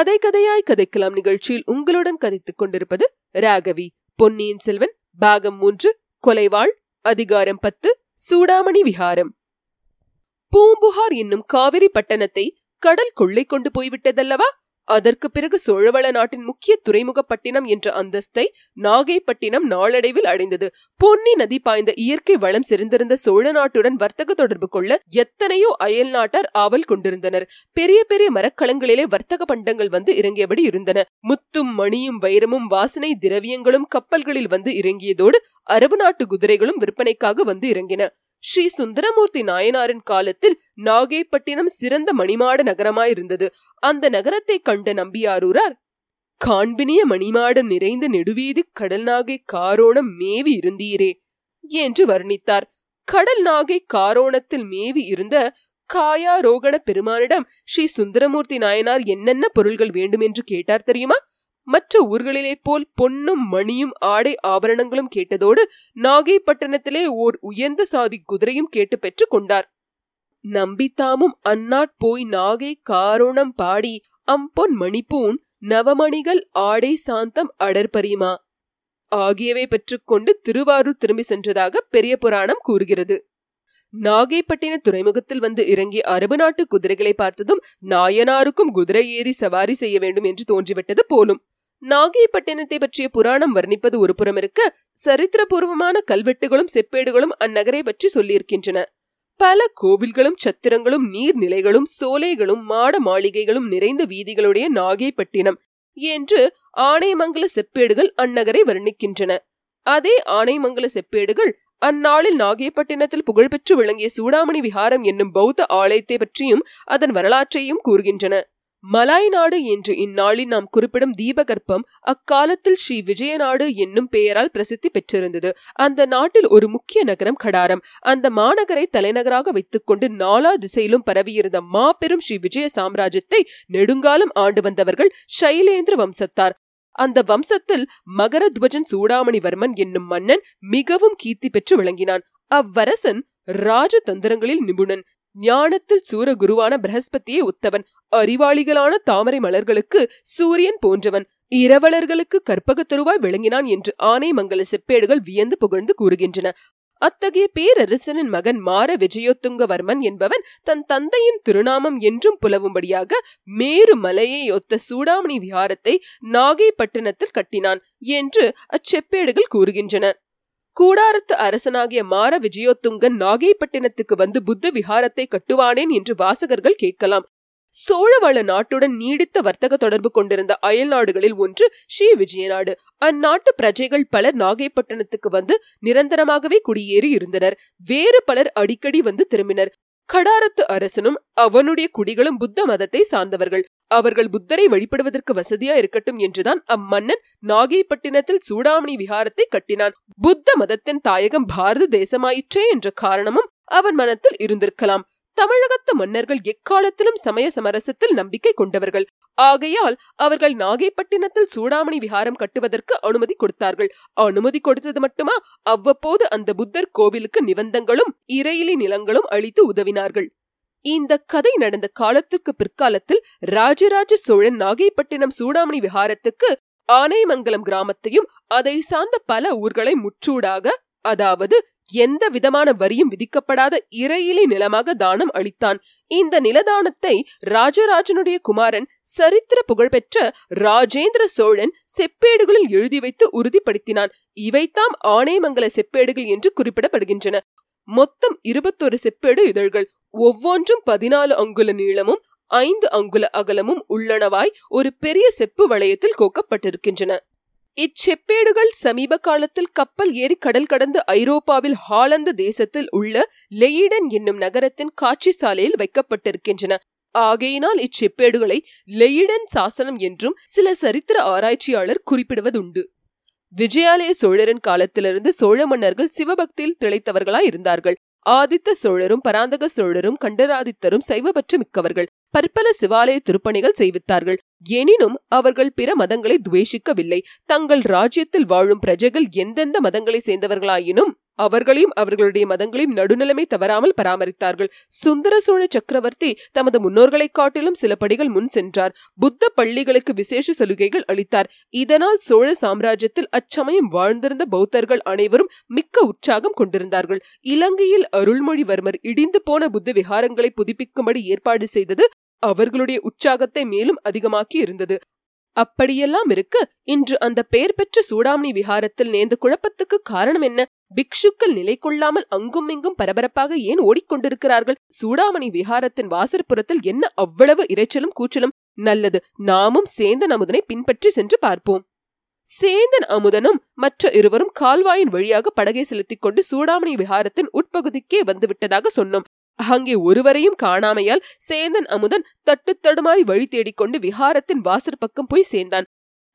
கதை கதையாய் கதைக்கலாம் நிகழ்ச்சியில் உங்களுடன் கதைத்துக் கொண்டிருப்பது ராகவி. பொன்னியின் செல்வன் பாகம் மூன்று கொலைவாள் அதிகாரம் பத்து சூடாமணி விஹாரம். பூம்புகார் என்னும் காவிரி பட்டணத்தை கடல் கொள்ளை கொண்டு போய்விட்டதல்லவா? அதற்கு பிறகு சோழவள நாட்டின் முக்கிய துறைமுகப்பட்டினம் என்ற அந்தஸ்தை நாகைப்பட்டினம் நாளடைவில் அடைந்தது. பொன்னி நதி பாய்ந்த இயற்கை வளம் செறிந்திருந்த சோழ நாட்டுடன் வர்த்தக தொடர்பு கொள்ள எத்தனையோ அயல் நாட்டார் ஆவல் கொண்டிருந்தனர். பெரிய பெரிய மரக்களங்களிலே வர்த்தக பண்டங்கள் வந்து இறங்கியபடி இருந்தன. முத்தும் மணியும் வைரமும் வாசனை திரவியங்களும் கப்பல்களில் வந்து இறங்கியதோடு அரபு நாட்டு குதிரைகளும் விற்பனைக்காக வந்து இறங்கின. ஸ்ரீ சுந்தரமூர்த்தி நாயனாரின் காலத்தில் நாகைப்பட்டினம் சிறந்த மணிமாட நகரமாயிருந்தது. அந்த நகரத்தை கண்ட நம்பியாரூரார் காண்பினிய மணிமாடம் நிறைந்த நெடுவீதி கடல் நாகை காரோணம் மேவி இருந்தீரே என்று வர்ணித்தார். கடல் நாகை காரோணத்தில் மேவி இருந்த காயாரோகண பெருமானிடம் ஸ்ரீ சுந்தரமூர்த்தி நாயனார் என்னென்ன பொருள்கள் வேண்டும் என்று கேட்டார் தெரியுமா? மற்ற ஊர்களிலே போல் பொன்னும் மணியும் ஆடை ஆபரணங்களும் கேட்டதோடு நாகைப்பட்டினத்திலே ஓர் உயர்ந்த சாதி குதிரையும் கேட்டு பெற்று கொண்டார். நம்பித்தாமும் அந்நாட் போய் நாகை காரோணம் பாடி அம்பொன் மணிப்பூன் நவமணிகள் ஆடை சாந்தம் அடற்பரிமா ஆகியவை பெற்றுக்கொண்டு திருவாரூர் திரும்பி சென்றதாக பெரிய புராணம் கூறுகிறது. நாகைப்பட்டின துறைமுகத்தில் வந்து இறங்கிய அரபு நாட்டு குதிரைகளை பார்த்ததும் நாயனாருக்கும் குதிரை ஏறி சவாரி செய்ய வேண்டும் என்று தோன்றிவிட்டது போலும். நாகைப்பட்டினத்தை பற்றிய புராணம் வர்ணிப்பது ஒரு புறம் இருக்க சரித்திரபூர்வமான கல்வெட்டுகளும் செப்பேடுகளும் அந்நகரை பற்றி சொல்லியிருக்கின்றன. பல கோவில்களும் சத்திரங்களும் நீர்நிலைகளும் சோலைகளும் மாட மாளிகைகளும் நிறைந்த வீதிகளுடைய நாகைப்பட்டினம் என்று ஆணைமங்கல செப்பேடுகள் அந்நகரை வர்ணிக்கின்றன. அதே ஆணைமங்கல செப்பேடுகள் அந்நாளில் நாகைப்பட்டினத்தில் புகழ்பெற்று விளங்கிய சூடாமணி விஹாரம் என்னும் பௌத்த ஆலயத்தை பற்றியும் அதன் வரலாற்றையும் கூறுகின்றன. மலாய் நாடு என்று இந்நாளில் நாம் குறிப்பிடும் தீபகற்பம் அக்காலத்தில் ஸ்ரீ விஜயநாடு என்னும் பெயரால் பிரசித்தி பெற்றிருந்தது. அந்த நாட்டில் ஒரு முக்கிய நகரம் கடாரம். அந்த மாநகரை தலைநகராக வைத்துக்கொண்டு நாலா திசையிலும் பரவியிருந்த மாபெரும் ஸ்ரீ விஜய சாம்ராஜ்யத்தை நெடுங்காலம் ஆண்டு வந்தவர்கள் சைலேந்திர வம்சத்தார். அந்த வம்சத்தில் மகரத்வஜன் சூடாமணிவர்மன் என்னும் மன்னன் மிகவும் கீர்த்தி பெற்று விளங்கினான். அவ்வரசன் ராஜதந்திரங்களில் நிபுணன். ஞானத்தில் சூரகுருவான பிரகஸ்பதியே உத்தவன். அறிவாளிகளான தாமரை மலர்களுக்கு சூரியன் போன்றவன். இரவலர்களுக்கு கற்பக தருவாய் விளங்கினான் என்று ஆனைமங்கல செப்பேடுகள் வியந்து புகழ்ந்து கூறுகின்றன. அத்தகைய பேரரசனின் மகன் மார விஜயோத்துங்கவர்மன் என்பவன் தன் தந்தையின் திருநாமம் என்றும் புலவும்படியாக மேரு மலையை ஒத்த சூடாமணி விஹாரத்தை நாகைப்பட்டினத்தில் கட்டினான் என்று அச்செப்பேடுகள் கூறுகின்றன. கூடாரத்து அரசனாகிய மார விஜயோத்துங்கன் நாகைப்பட்டினத்துக்கு வந்து புத்த விஹாரத்தை கட்டுவானேன் என்று வாசகர்கள் கேட்கலாம். சோழவள நாட்டுடன் நீடித்த வர்த்தக தொடர்பு கொண்டிருந்த அயல் நாடுகளில் ஒன்று ஸ்ரீ விஜயநாடு. அந்நாட்டு பிரஜைகள் பலர் நாகைப்பட்டினத்துக்கு வந்து நிரந்தரமாகவே குடியேறி இருந்தனர். வேறு பலர் அடிக்கடி வந்து திரும்பினர். கடாரத்து அரசனும் அவனுடைய குடிகளும் புத்த மதத்தை சார்ந்தவர்கள். அவர்கள் புத்தரை வழிபடுவதற்கு வசதியா இருக்கட்டும் என்றுதான் அம்மன்னன் நாகைப்பட்டினத்தில் சூடாமணி விஹாரத்தை கட்டினான். புத்த மதத்தின் தாயகம் பாரத தேசமாயிற்றே என்ற காரணமும் அவன் மனத்தில் இருந்திருக்கலாம். தமிழகத்து மன்னர்கள் எக்காலத்திலும் சமய சமரசத்தில் நம்பிக்கை கொண்டவர்கள். ஆகையால் அவர்கள் நாகைப்பட்டினத்தில் சூடாமணி விஹாரம் கட்டுவதற்கு அனுமதி கொடுத்தார்கள். அனுமதி கொடுத்தது மட்டுமா? அவ்வப்போது அந்த புத்தர் கோவிலுக்கு நிபந்தங்களும் இறையிலி நிலங்களும் அளித்து உதவினார்கள். இந்த கதை நடந்த காலத்துக்கு பிற்காலத்தில் ராஜராஜ சோழன் நாகைப்பட்டினம் சூடாமணி விஹாரத்துக்கு ஆனைமங்கலம் கிராமத்தையும் அதை சார்ந்த பல ஊர்களை முற்றூடாக அதாவது எந்த விதமான வரியும் விதிக்கப்படாத இறையிலி நிலமாக தானம் அளித்தான். இந்த நிலதானத்தை ராஜராஜனுடைய குமாரன் சரித்திர புகழ்பெற்ற ராஜேந்திர சோழன் செப்பேடுகளில் எழுதி வைத்து உறுதிப்படுத்தினான். இவைத்தாம் ஆணைமங்கல செப்பேடுகள் என்று குறிப்பிடப்படுகின்றன. மொத்தம் இருபத்தொரு செப்பேடு இதழ்கள். ஒவ்வொன்றும் பதினாலு அங்குல நீளமும் ஐந்து அங்குல அகலமும் உள்ளனவாய் ஒரு பெரிய செப்பு வளையத்தில் கோக்கப்பட்டிருக்கின்றன. இச்செப்பேடுகள் சமீப காலத்தில் கப்பல் ஏறி கடல் கடந்து ஐரோப்பாவில் ஹாலந்து தேசத்தில் உள்ள லெயிடன் என்னும் நகரத்தின் காட்சி சாலையில் வைக்கப்பட்டிருக்கின்றன. ஆகையினால் இச்செப்பேடுகளை லெயிடன் சாசனம் என்றும் சில சரித்திர ஆராய்ச்சியாளர் குறிப்பிடுவதுண்டு. விஜயாலய சோழரின் காலத்திலிருந்து சோழ மன்னர்கள் சிவபக்தியில் திளைத்தவர்களாய் இருந்தார்கள். ஆதித்த சோழரும் பராந்தக சோழரும் கண்டராதித்தரும் சைவபற்று மிக்கவர்கள். பற்பல சிவாலய திருப்பணிகள் செய்வித்தார்கள். எனினும் அவர்கள் பிற மதங்களை துவேஷிக்கவில்லை. தங்கள் ராஜ்யத்தில் வாழும் பிரஜைகள் எந்தெந்த மதங்களை சேர்ந்தவர்களாயினும் அவர்களையும் அவர்களுடைய மதங்களையும் நடுநிலைமை தவறாமல் பராமரித்தார்கள். சுந்தர சோழ சக்கரவர்த்தி தமது முன்னோர்களை காட்டிலும் சில படிகள் முன் சென்றார். புத்த பள்ளிகளுக்கு விசேஷ சலுகைகள் அளித்தார். இதனால் சோழ சாம்ராஜ்யத்தில் அச்சமயம் வாழ்ந்திருந்த பௌத்தர்கள் அனைவரும் மிக்க உற்சாகம் கொண்டிருந்தார்கள். இலங்கையில் அருள்மொழிவர்மர் இடிந்து போன புத்த விகாரங்களை புதுப்பிக்கும்படி ஏற்பாடு செய்தது அவர்களுடைய உற்சாகத்தை மேலும் அதிகமாக்கி இருந்தது அப்படியெல்லாம் இருக்க. இன்று அந்த பெயர் பெற்ற சூடாமணி விஹாரத்தில் நேர்ந்த குழப்பத்துக்கு காரணம் என்ன? பிக்ஷுக்கள் நிலை கொள்ளாமல் அங்கும் இங்கும் பரபரப்பாக ஏன் ஓடிக்கொண்டிருக்கிறார்கள்? சூடாமணி விஹாரத்தின் வாசற்புறத்தில் என்ன அவ்வளவு இரைச்சலும் கூச்சலும்? நல்லது நாமும் சேந்தன் அமுதனை பின்பற்றி சென்று பார்ப்போம். சேந்தன் அமுதனும் மற்ற இருவரும் கால்வாயின் வழியாக படகை செலுத்திக் கொண்டு சூடாமணி விஹாரத்தின் உட்பகுதிக்கே வந்துவிட்டதாக சொன்னோம். அங்கே ஒருவரையும் காணாமையால் சேந்தன் அமுதன் தட்டு தடுமாறி வழி தேடிக்கொண்டு விஹாரத்தின் வாசற் பக்கம் போய் சேர்ந்தான்.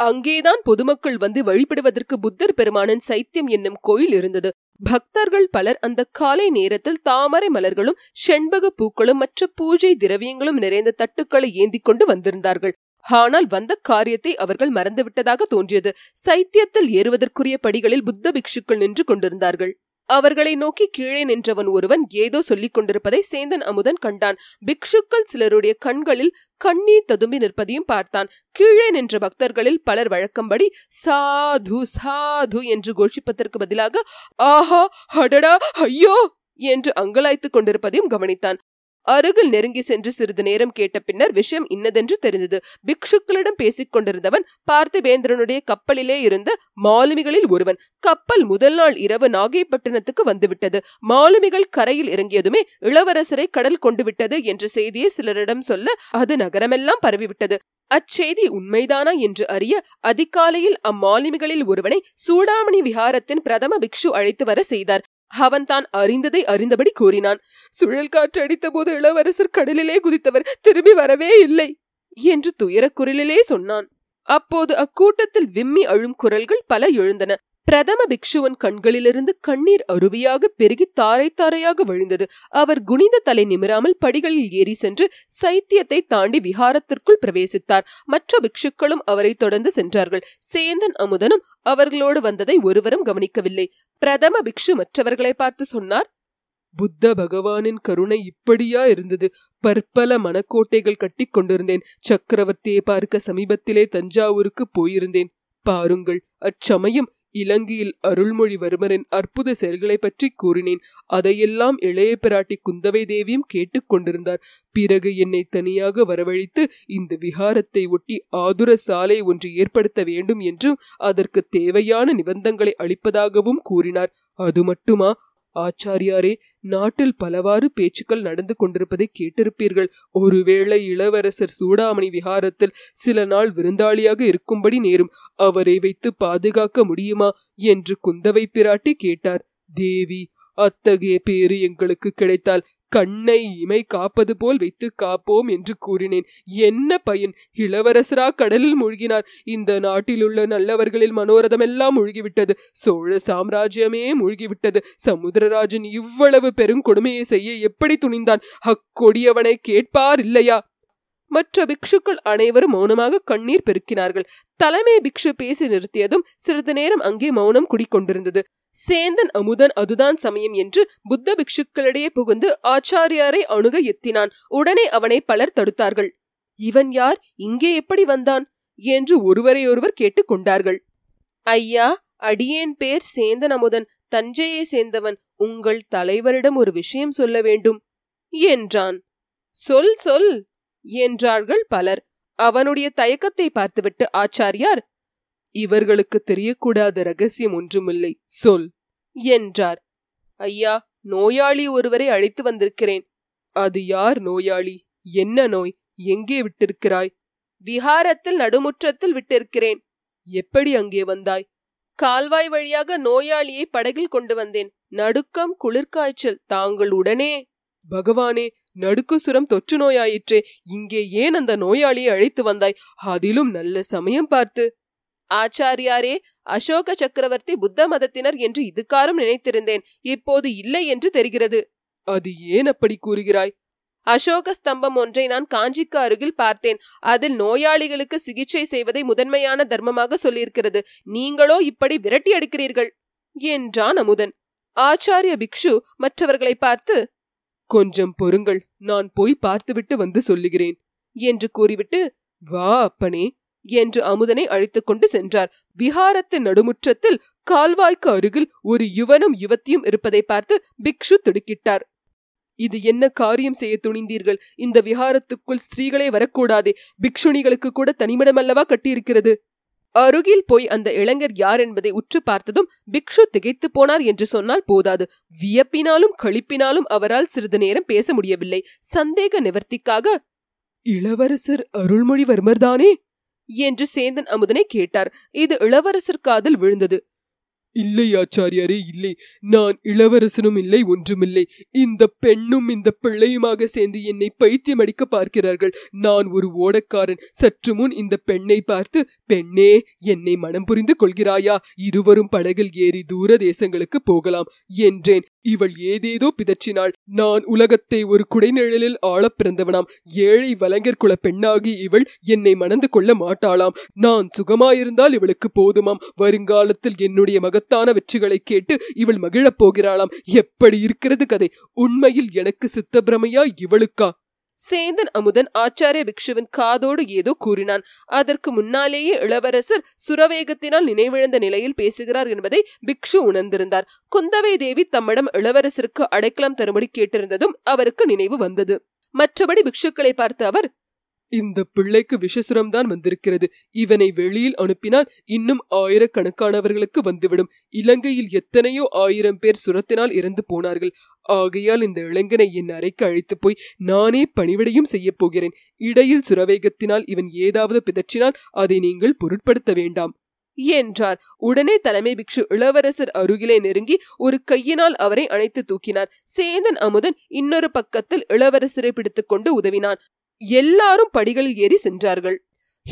அங்கேதான் பொதுமக்கள் வந்து வழிபடுவதற்கு புத்தர் பெருமானின் சைத்தியம் என்னும் கோயில் இருந்தது. பக்தர்கள் பலர் அந்த காலை நேரத்தில் தாமரை மலர்களும் செண்பக பூக்களும் மற்ற பூஜை திரவியங்களும் நிறைந்த தட்டுக்களை ஏந்தி கொண்டு வந்திருந்தார்கள். ஆனால் வந்த காரியத்தை அவர்கள் மறந்துவிட்டதாக தோன்றியது. சைத்தியத்தில் ஏறுவதற்குரிய படிகளில் புத்த பிக்ஷுக்கள் நின்று கொண்டிருந்தார்கள். அவர்களை நோக்கி கீழே நின்றவன் ஒருவன் ஏதோ சொல்லிக் கொண்டிருப்பதை சேந்தன் அமுதன் கண்டான். பிக்ஷுக்கள் சிலருடைய கண்களில் கண்ணீர் ததும்பி நிற்பதையும் பார்த்தான். கீழே நின்ற பக்தர்களில் பலர் வழக்கம்படி சாது சாது என்று கோஷிப்பதற்கு பதிலாக ஆஹா ஹடடா ஐயோ என்று அங்கலாய்த்துக் கொண்டிருப்பதையும் கவனித்தான். அருகில் நெருங்கி சென்று சிறிது நேரம் கேட்ட பின்னர் விஷயம் இன்னதென்று தெரிந்தது. பிக்ஷுக்களிடம் பேசிக் கொண்டிருந்தவன் பார்த்திபேந்திரனுடைய கப்பலிலே இருந்த மாலுமிகளில் ஒருவன். கப்பல் முதல் நாள் இரவு நாகைப்பட்டினத்துக்கு வந்துவிட்டது. மாலுமிகள் கரையில் இறங்கியதுமே இளவரசரை கடல் கொண்டு விட்டது என்ற செய்தியை சிலரிடம் சொல்ல அது நகரமெல்லாம் பரவிவிட்டது. அச்செய்தி உண்மைதானா என்று அறிய அதிகாலையில் அம்மாலுமிகளில் ஒருவனை சூடாமணி விஹாரத்தின் பிரதம பிக்ஷு அழைத்து வர செய்தார். அவன் தான் அறிந்ததை அறிந்தபடி கூறினான். சுழல் காற்று அடித்தபோது இளவரசர் கடலிலே குதித்தவர் திரும்பி வரவே இல்லை என்று துயரக் குரலிலே சொன்னான். அப்போது அக்கூட்டத்தில் விம்மி அழும் குரல்கள் பல எழுந்தன. பிரதம பிக்ஷுவன் கண்களிலிருந்து கண்ணீர் அருவியாக பெருகி தாரை தாரையாக விழுந்தது. அவர் குனிந்த தலை நிமிராமல் படிகளில் ஏறி சென்று சைத்தியத்தை தாண்டி விஹாரத்திற்குள் பிரவேசித்தார். மற்ற பிக்ஷுக்களும் அவரை தொடர்ந்து சென்றார்கள். சேந்தன் அமுதனும் அவர்களோடு வந்ததை ஒருவரும் கவனிக்கவில்லை. பிரதம பிக்ஷு மற்றவர்களை பார்த்து சொன்னார் புத்த பகவானின் கருணை இப்படியா இருந்தது? பற்பல மனக்கோட்டைகள் கட்டி கொண்டிருந்தேன். சக்கரவர்த்தியை பார்க்க சமீபத்திலே தஞ்சாவூருக்கு போயிருந்தேன். பாருங்கள் அச்சமயம் இலங்கையில் அருள்மொழிவர்மரின் அற்புத செயல்களை பற்றி கூறினேன். அதையெல்லாம் இளைய பிராட்டி குந்தவை தேவியும் கேட்டுக்கொண்டிருந்தார் பிறகு என்னை தனியாக வரவழைத்து இந்த விகாரத்தை ஒட்டி ஆதுர சாலை ஒன்று ஏற்படுத்த வேண்டும் என்றும் அதற்கு தேவையான நிபந்தங்களை அளிப்பதாகவும் கூறினார். அது மட்டுமா? ஆச்சாரியாரே நாட்டில் பலவாறு பேச்சுக்கள் நடந்து கொண்டிருப்பதை கேட்டிருப்பீர்கள். ஒருவேளை இளவரசர் சூடாமணி விஹாரத்தில் சில நாள் விருந்தாளியாக இருக்கும்படி நேரும் அவரை வைத்து பாதுகாக்க முடியுமா? என்று குந்தவை பிராட்டி கேட்டார். தேவி அத்தகைய பேரு எங்களுக்கு கிடைத்தால் கண்ணை இமை காப்பது போல் வைத்து காப்போம் என்று கூறினேன். என்ன பயன்? இளவரசரா கடலில் மூழ்கினார். இந்த நாட்டிலுள்ள நல்லவர்களில் மனோரதமெல்லாம் மூழ்கிவிட்டது. சோழ சாம்ராஜ்யமே மூழ்கிவிட்டது. சமுத்திரராஜன் இவ்வளவு பெருங்கொடுமையை செய்ய எப்படி துணிந்தான்? அக்கொடியவனை கேட்பார் இல்லையா? மற்ற பிக்ஷுக்கள் அனைவரும் மௌனமாக கண்ணீர் பெருக்கினார்கள். தலைமை பிக்ஷு பேசி நிறுத்தியதும் சிறிது நேரம் அங்கே மௌனம் குடிக்கொண்டிருந்தது. சேந்தன் அமுதன் அதுதான் சமயம் என்று புத்த பிக்ஷுக்களிடையே புகுந்து ஆச்சாரியாரை அணுக எத்தினான். உடனே அவனை பலர் தடுத்தார்கள். இவன் யார்? இங்கே எப்படி வந்தான்? என்று ஒருவரையொருவர் கேட்டுக் கொண்டார்கள். ஐயா அடியேன் பேர் சேந்தன் அமுதன். தஞ்சையை சேர்ந்தவன். உங்கள் தலைவரிடம் ஒரு விஷயம் சொல்ல வேண்டும். என்றான். சொல் சொல். என்றார்கள் பலர். அவனுடைய தயக்கத்தை பார்த்துவிட்டு ஆச்சாரியார் இவர்களுக்கு தெரியக்கூடாத ரகசியம் ஒன்றுமில்லை. சொல். என்றார். ஐயா நோயாளி ஒருவரை அழைத்து வந்திருக்கிறேன். அது யார் நோயாளி? என்ன நோய்? எங்கே விட்டிருக்கிறாய்? விஹாரத்தில் நடுமுற்றத்தில் விட்டிருக்கிறேன். எப்படி அங்கே வந்தாய்? கால்வாய் வழியாக நோயாளியை படகில் கொண்டு வந்தேன். நடுக்கம் குளிர்காய்ச்சல். தாங்கள் உடனே பகவானே நடுக்குசுரம் தொற்று நோயாயிற்றே. இங்கே ஏன் அந்த நோயாளியை அழைத்து வந்தாய்? அதிலும் நல்ல சமயம் பார்த்து. ஆச்சாரியாரே அசோக சக்கரவர்த்தி புத்த மதத்தினர் என்று இதுக்காரும் நினைத்திருந்தேன். இப்போது இல்லை என்று தெரிகிறது. அது ஏன் அப்படி கூறுகிறாய்? அசோக ஸ்தம்பம் ஒன்றை நான் காஞ்சிக்கு அருகில் பார்த்தேன். அதில் நோயாளிகளுக்கு சிகிச்சை செய்வதை முதன்மையான தர்மமாக சொல்லியிருக்கிறது. நீங்களோ இப்படி விரட்டி அடிக்கிறீர்கள் என்றான் அமுதன். ஆச்சாரிய பிக்ஷு மற்றவர்களை பார்த்து கொஞ்சம் பொறுங்கள் நான் போய் பார்த்துவிட்டு வந்து சொல்லுகிறேன். என்று கூறிவிட்டு வா அப்பனே என்று அமுதனை அழைத்துக் கொண்டு சென்றார். விஹாரத்தின் நடுமுற்றத்தில் கால்வாய்க்கு அருகில் ஒரு யுவனும் யுவத்தியும் இருப்பதை பார்த்து பிக்ஷு திடுக்கிட்டார். இது என்ன காரியம் செய்ய துணிந்தீர்கள்? இந்த விஹாரத்துக்குள் ஸ்திரீகளே வரக்கூடாதே. பிக்ஷுணிகளுக்கு கூட தனிமிடம் அல்லவா கட்டியிருக்கிறது? அருகில் போய் அந்த இளைஞர் யார் என்பதை உற்று பார்த்ததும் பிக்ஷு திகைத்து போனார் என்று சொன்னால் போதாது. வியப்பினாலும் களிப்பினாலும் அவரால் சிறிது நேரம் பேச முடியவில்லை. சந்தேக நிவர்த்திக்காக இளவரசர் அருள்மொழிவர்மர் தானே? என்று சேந்தன் அமுதனை கேட்டார். இது இளவரசர் காதில் விழுந்தது. இல்லை ஆச்சாரியாரே இல்லை. நான் இளவரசனும் இல்லை ஒன்றுமில்லை. இந்த பெண்ணும் இந்த பிள்ளையுமாக சேர்ந்து என்னை பைத்தியம் அடிக்க பார்க்கிறார்கள். நான் ஒரு ஓடக்காரன். சற்று முன் இந்த பெண்ணை பார்த்து பெண்ணே என்னை மனம் புரிந்து கொள்கிறாயா? இருவரும் படகில் ஏறி தூர தேசங்களுக்கு போகலாம் என்றேன். இவள் ஏதேதோ பிதற்றினாள். நான் உலகத்தை ஒரு குடைநிழலில் ஆளப் பிறந்தவனாம். ஏழை வலங்கர் குல பெண்ணாகி இவள் என்னை மணந்து கொள்ள மாட்டாளாம். நான் சுகமாயிருந்தால் இவளுக்கு போதுமாம். வருங்காலத்தில் என்னுடைய மகத்தான வெற்றிகளை கேட்டு இவள் மகிழப் போகிறாளாம். எப்படி இருக்கிறது கதை? உண்மையில் எனக்கு சித்தப்பிரமையா இவளுக்கா? சேந்தன் அமுதன் ஆச்சாரிய பிக்ஷுவின் காதோடு ஏதோ கூறினான். அதற்கு முன்னாலேயே இளவரசர் சுரவேகத்தினால் நினைவிழந்த நிலையில் பேசுகிறார் என்பதை பிக்ஷு உணர்ந்திருந்தார். குந்தவை தேவி தம்மிடம் இளவரசருக்கு அடைக்கலம் தரும்படி கேட்டிருந்ததும் அவருக்கு நினைவு வந்தது. மற்றபடி பிக்ஷுக்களை பார்த்த அவர் இந்த பிள்ளைக்கு விஷசுரம் தான் வந்திருக்கிறது. இவனை வெளியில் அனுப்பினால் இன்னும் ஆயிரக்கணக்கானவர்களுக்கு வந்துவிடும். இலங்கையில் எத்தனையோ ஆயிரம் பேர் சுரத்தினால் இறந்து போனார்கள். ஆகையால் இந்த இளைஞனை என் அறைக்கு அழைத்து போய் நானே பணிவிடையும் செய்யப் போகிறேன். இடையில் சுரவேகத்தினால் இவன் ஏதாவது பிதற்றினால் அதை நீங்கள் பொருட்படுத்த வேண்டாம். என்றார். உடனே தலைமை பிக்ஷு இளவரசர் அருகிலே நெருங்கி ஒரு கையினால் அவரை அணைத்து தூக்கினார். சேந்தன் அமுதன் இன்னொரு பக்கத்தில் இளவரசரை பிடித்துக்கொண்டு உதவினான். எல்லாரும் படிகளில் ஏறி சென்றார்கள்.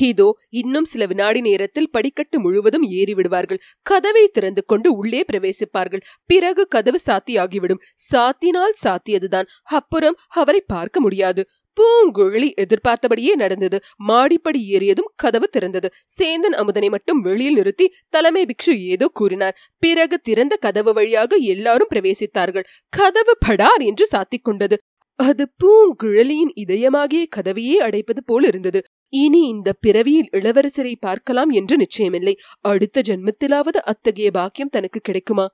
ஹீதோ இன்னும் சில வினாடி நேரத்தில் படிக்கட்டு முழுவதும் ஏறி விடுவார்கள் கதவை திறந்து கொண்டு உள்ளே பிரவேசிப்பார்கள். பிறகு கதவு சாத்தியாகிவிடும். சாத்தினால் சாத்தியதுதான். அப்புறம் அவரை பார்க்க முடியாது. பூங்குழலி எதிர்பார்த்தபடியே நடந்தது. மாடிப்படி ஏறியதும் கதவு திறந்தது. சேந்தன் அமுதனை மட்டும் வெளியில் நிறுத்தி தலைமை பிக்ஷு ஏதோ கூறினார். பிறகு திறந்த கதவு வழியாக எல்லாரும் பிரவேசித்தார்கள். கதவு படார் என்று சாத்திக் கொண்டது. அது பூங்குழலியின் இதயமாகிய கதவையே அடைப்பது போல் இருந்தது. இனி இந்த பிறவியில் இளவரசரை பார்க்கலாம் என்று நிச்சயமில்லை. அடுத்த ஜென்மத்திலாவது அத்தகைய பாக்கியம் தனக்கு கிடைக்குமா?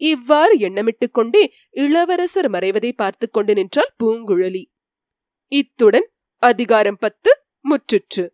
இவ்வாறு எண்ணமிட்டுக் கொண்டே இளவரசர் மறைவதை பார்த்து கொண்டு நின்றாள் பூங்குழலி. இத்துடன் அதிகாரம் பத்து முற்றுற்று.